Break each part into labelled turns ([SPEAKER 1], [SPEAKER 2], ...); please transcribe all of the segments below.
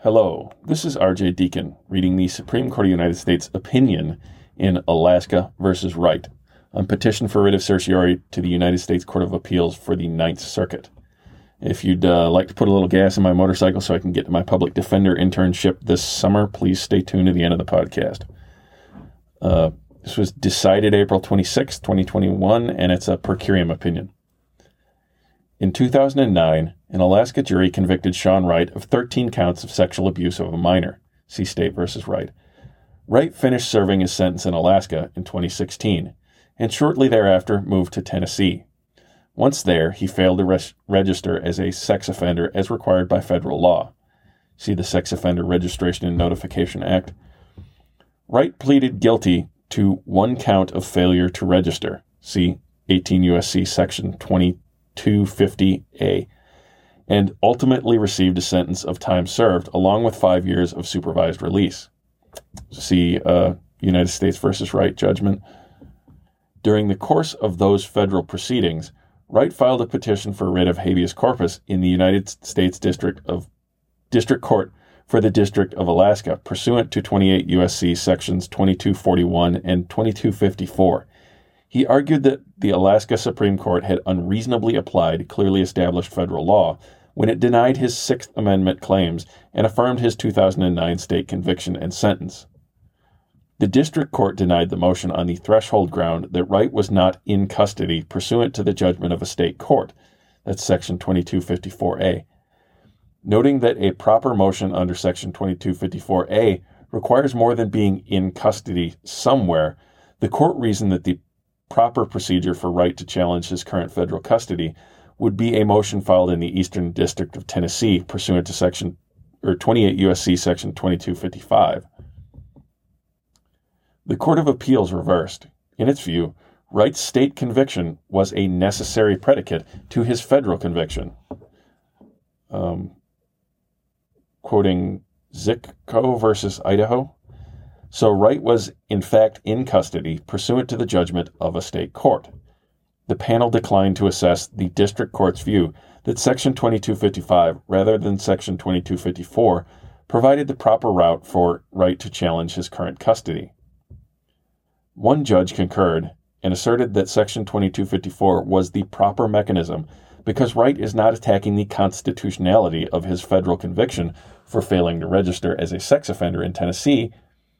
[SPEAKER 1] Hello, this is RJ Deacon reading the Supreme Court of the United States opinion in Alaska versus Wright on petition for writ of certiorari to the United States Court of Appeals for the Ninth Circuit. If you'd uh, like to put a little gas in my motorcycle so I can get to my public defender internship this summer, please stay tuned to the end of the podcast. Uh, this was decided April 26, 2021, and it's a per curiam opinion. In 2009, an Alaska jury convicted Sean Wright of 13 counts of sexual abuse of a minor. See State versus Wright. Wright finished serving his sentence in Alaska in 2016 and shortly thereafter moved to Tennessee. Once there, he failed to res- register as a sex offender as required by federal law. See the Sex Offender Registration and Notification Act. Wright pleaded guilty to one count of failure to register. See 18 U.S.C. Section 20. 250A, and ultimately received a sentence of time served along with five years of supervised release. See uh, United States versus Wright judgment. During the course of those federal proceedings, Wright filed a petition for writ of habeas corpus in the United States District of District Court for the District of Alaska, pursuant to 28 U.S.C. sections 2241 and 2254 he argued that the Alaska Supreme Court had unreasonably applied clearly established federal law when it denied his Sixth Amendment claims and affirmed his 2009 state conviction and sentence. The district court denied the motion on the threshold ground that Wright was not in custody pursuant to the judgment of a state court. That's Section 2254A. Noting that a proper motion under Section 2254A requires more than being in custody somewhere, the court reasoned that the proper procedure for Wright to challenge his current federal custody would be a motion filed in the Eastern District of Tennessee pursuant to section or 28 USC section 2255. The Court of Appeals reversed. In its view, Wright's state conviction was a necessary predicate to his federal conviction. Um, quoting Zichko versus Idaho, so Wright was, in fact, in custody pursuant to the judgment of a state court. The panel declined to assess the district court's view that Section 2255, rather than Section 2254, provided the proper route for Wright to challenge his current custody. One judge concurred and asserted that Section 2254 was the proper mechanism because Wright is not attacking the constitutionality of his federal conviction for failing to register as a sex offender in Tennessee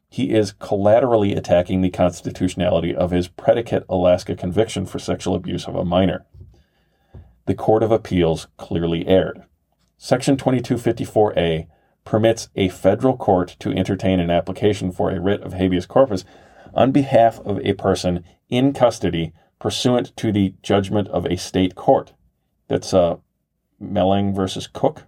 [SPEAKER 1] he is collaterally attacking the constitutionality of his predicate Alaska conviction for sexual abuse of a minor. The Court of Appeals clearly erred. Section 2254A permits a federal court to entertain an application for a writ of habeas corpus on behalf of a person in custody pursuant to the judgment of a state court. That's uh, Maleng versus Cook,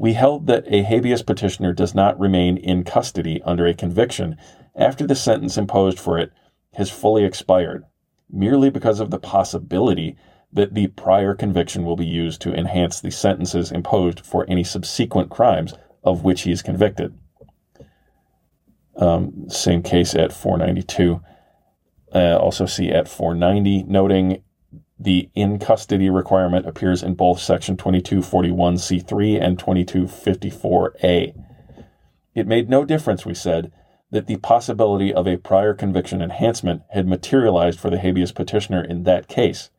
[SPEAKER 1] we held that a habeas petitioner does not remain in custody under a conviction after the sentence imposed for it has fully expired, merely because of the possibility that the prior conviction will be used to enhance the sentences imposed for any subsequent crimes of which he is convicted. Um, same case at 492. Uh, also see at 490, noting the in custody requirement appears in both Section 2241C3 and 2254A. It made no difference, we said, that the possibility of a prior conviction enhancement had materialized for the habeas petitioner in that case.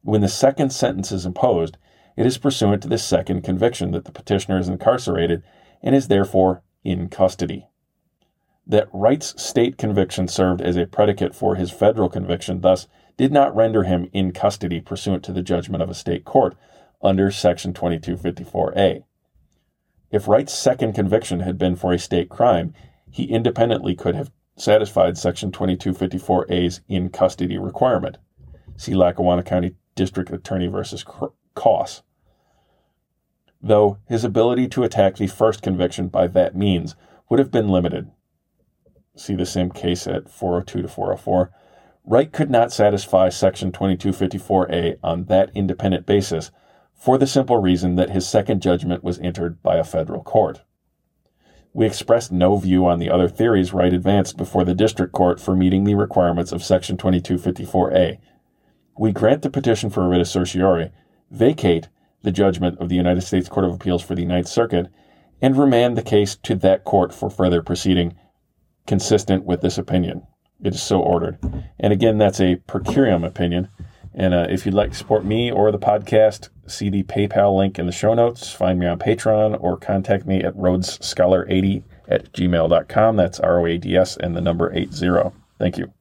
[SPEAKER 1] When the second sentence is imposed, it is pursuant to the second conviction that the petitioner is incarcerated and is therefore in custody. That Wright's state conviction served as a predicate for his federal conviction, thus, did not render him in custody pursuant to the judgment of a state court under Section 2254A. If Wright's second conviction had been for a state crime, he independently could have satisfied Section 2254A's in custody requirement. See Lackawanna County District Attorney versus Coss. Though his ability to attack the first conviction by that means would have been limited. See the same case at 402 to 404 Wright could not satisfy Section 2254A on that independent basis for the simple reason that his second judgment was entered by a federal court. We expressed no view on the other theories Wright advanced before the district court for meeting the requirements of Section 2254A. We grant the petition for a writ of certiorari, vacate the judgment of the United States Court of Appeals for the Ninth Circuit, and remand the case to that court for further proceeding consistent with this opinion. It is so ordered. And again, that's a per curiam opinion. And uh, if you'd like to support me or the podcast, see the PayPal link in the show notes. Find me on Patreon or contact me at rhodesscholar80 at gmail.com. That's R O A D S and the number 80. Thank you.